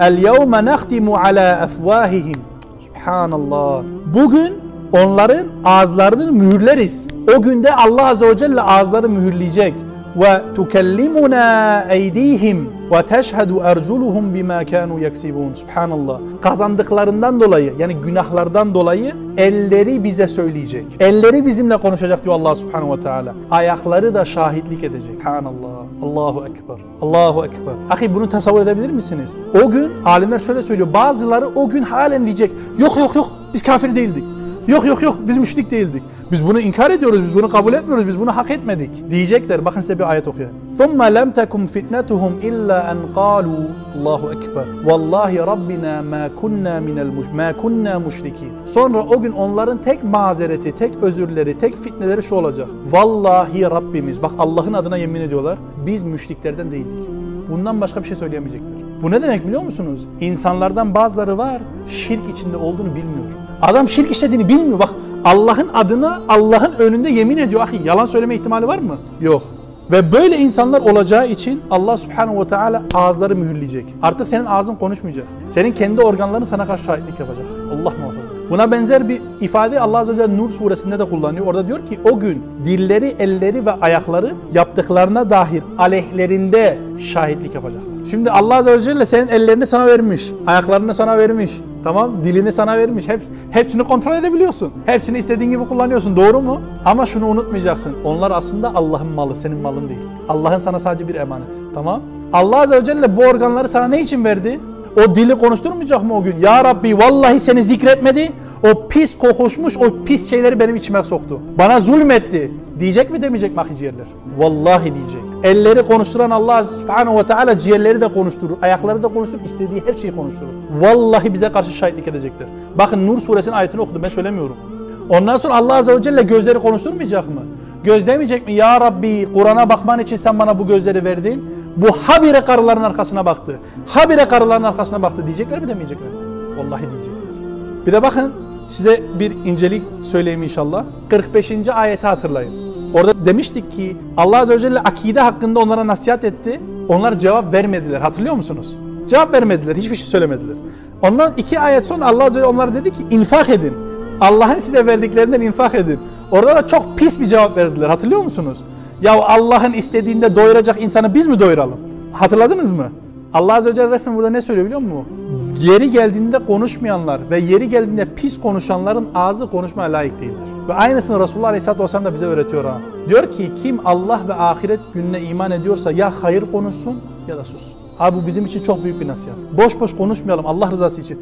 El yevme nahtimu ala. Subhanallah. Bugün onların ağızlarını mühürleriz. O günde Allah Azze ve Celle ağızları mühürleyecek. Eydihim ve teşhedü erculuhum bima kanu yaksibun. Subhanallah. Kazandıklarından dolayı yani günahlardan dolayı elleri bize söyleyecek. Elleri bizimle konuşacak diyor Allah Subhanahu ve Teala. Ayakları da şahitlik edecek. Subhanallah. Allahu Ekber. Allahu Ekber. Ahi bunu tasavvur edebilir misiniz? O gün alimler şöyle söylüyor. Bazıları o gün halen diyecek. Yok yok yok biz kafir değildik. Yok yok yok biz müşrik değildik. Biz bunu inkar ediyoruz, biz bunu kabul etmiyoruz, biz bunu hak etmedik. Diyecekler. Bakın size bir ayet okuyayım. ثُمَّ لَمْ تَكُمْ فِتْنَتُهُمْ إِلَّا أَنْ قَالُوا Allahu Ekber. Vallahi Rabbina ma kunna minel ma kunna müşrikin. Sonra o gün onların tek mazereti, tek özürleri, tek fitneleri şu olacak. Vallahi Rabbimiz, bak Allah'ın adına yemin ediyorlar. Biz müşriklerden değildik. Bundan başka bir şey söyleyemeyecekler. Bu ne demek biliyor musunuz? İnsanlardan bazıları var, şirk içinde olduğunu bilmiyor. Adam şirk işlediğini bilmiyor. Bak Allah'ın adına Allah'ın önünde yemin ediyor. Ahi yalan söyleme ihtimali var mı? Yok. Ve böyle insanlar olacağı için Allah subhanahu ve teala ağızları mühürleyecek. Artık senin ağzın konuşmayacak. Senin kendi organların sana karşı şahitlik yapacak. Allah muhafaza. Buna benzer bir ifade Allah Azze ve Celle Nur suresinde de kullanıyor. Orada diyor ki o gün dilleri, elleri ve ayakları yaptıklarına dair aleyhlerinde şahitlik yapacaklar. Şimdi Allah Azze ve Celle senin ellerini sana vermiş, ayaklarını sana vermiş, tamam dilini sana vermiş. Hep, hepsini kontrol edebiliyorsun. Hepsini istediğin gibi kullanıyorsun. Doğru mu? Ama şunu unutmayacaksın. Onlar aslında Allah'ın malı, senin malın değil. Allah'ın sana sadece bir emanet. Tamam? Allah Azze ve Celle bu organları sana ne için verdi? O dili konuşturmayacak mı o gün? Ya Rabbi vallahi seni zikretmedi. O pis kokuşmuş o pis şeyleri benim içime soktu. Bana zulmetti. Diyecek mi demeyecek mi ciğerler? Vallahi diyecek. Elleri konuşturan Allah subhanahu ve teala ciğerleri de konuşturur. Ayakları da konuşturur. istediği her şeyi konuşturur. Vallahi bize karşı şahitlik edecektir. Bakın Nur suresinin ayetini okudum ben söylemiyorum. Ondan sonra Allah azze ve celle gözleri konuşturmayacak mı? Göz demeyecek mi? Ya Rabbi Kur'an'a bakman için sen bana bu gözleri verdin. Bu habire karıların arkasına baktı. Habire karıların arkasına baktı diyecekler mi demeyecekler mi? Vallahi diyecekler. Bir de bakın size bir incelik söyleyeyim inşallah. 45. ayeti hatırlayın. Orada demiştik ki Allah Azze ve Celle akide hakkında onlara nasihat etti. Onlar cevap vermediler. Hatırlıyor musunuz? Cevap vermediler. Hiçbir şey söylemediler. Ondan iki ayet sonra Allah Azze ve Celle onlara dedi ki infak edin. Allah'ın size verdiklerinden infak edin. Orada da çok pis bir cevap verdiler. Hatırlıyor musunuz? Ya Allah'ın istediğinde doyuracak insanı biz mi doyuralım? Hatırladınız mı? Allah Azze ve Celle resmen burada ne söylüyor biliyor musun? Yeri geldiğinde konuşmayanlar ve yeri geldiğinde pis konuşanların ağzı konuşmaya layık değildir. Ve aynısını Resulullah Aleyhisselatü Vesselam da bize öğretiyor ha. Diyor ki kim Allah ve ahiret gününe iman ediyorsa ya hayır konuşsun ya da sussun. Abi bu bizim için çok büyük bir nasihat. Boş boş konuşmayalım Allah rızası için.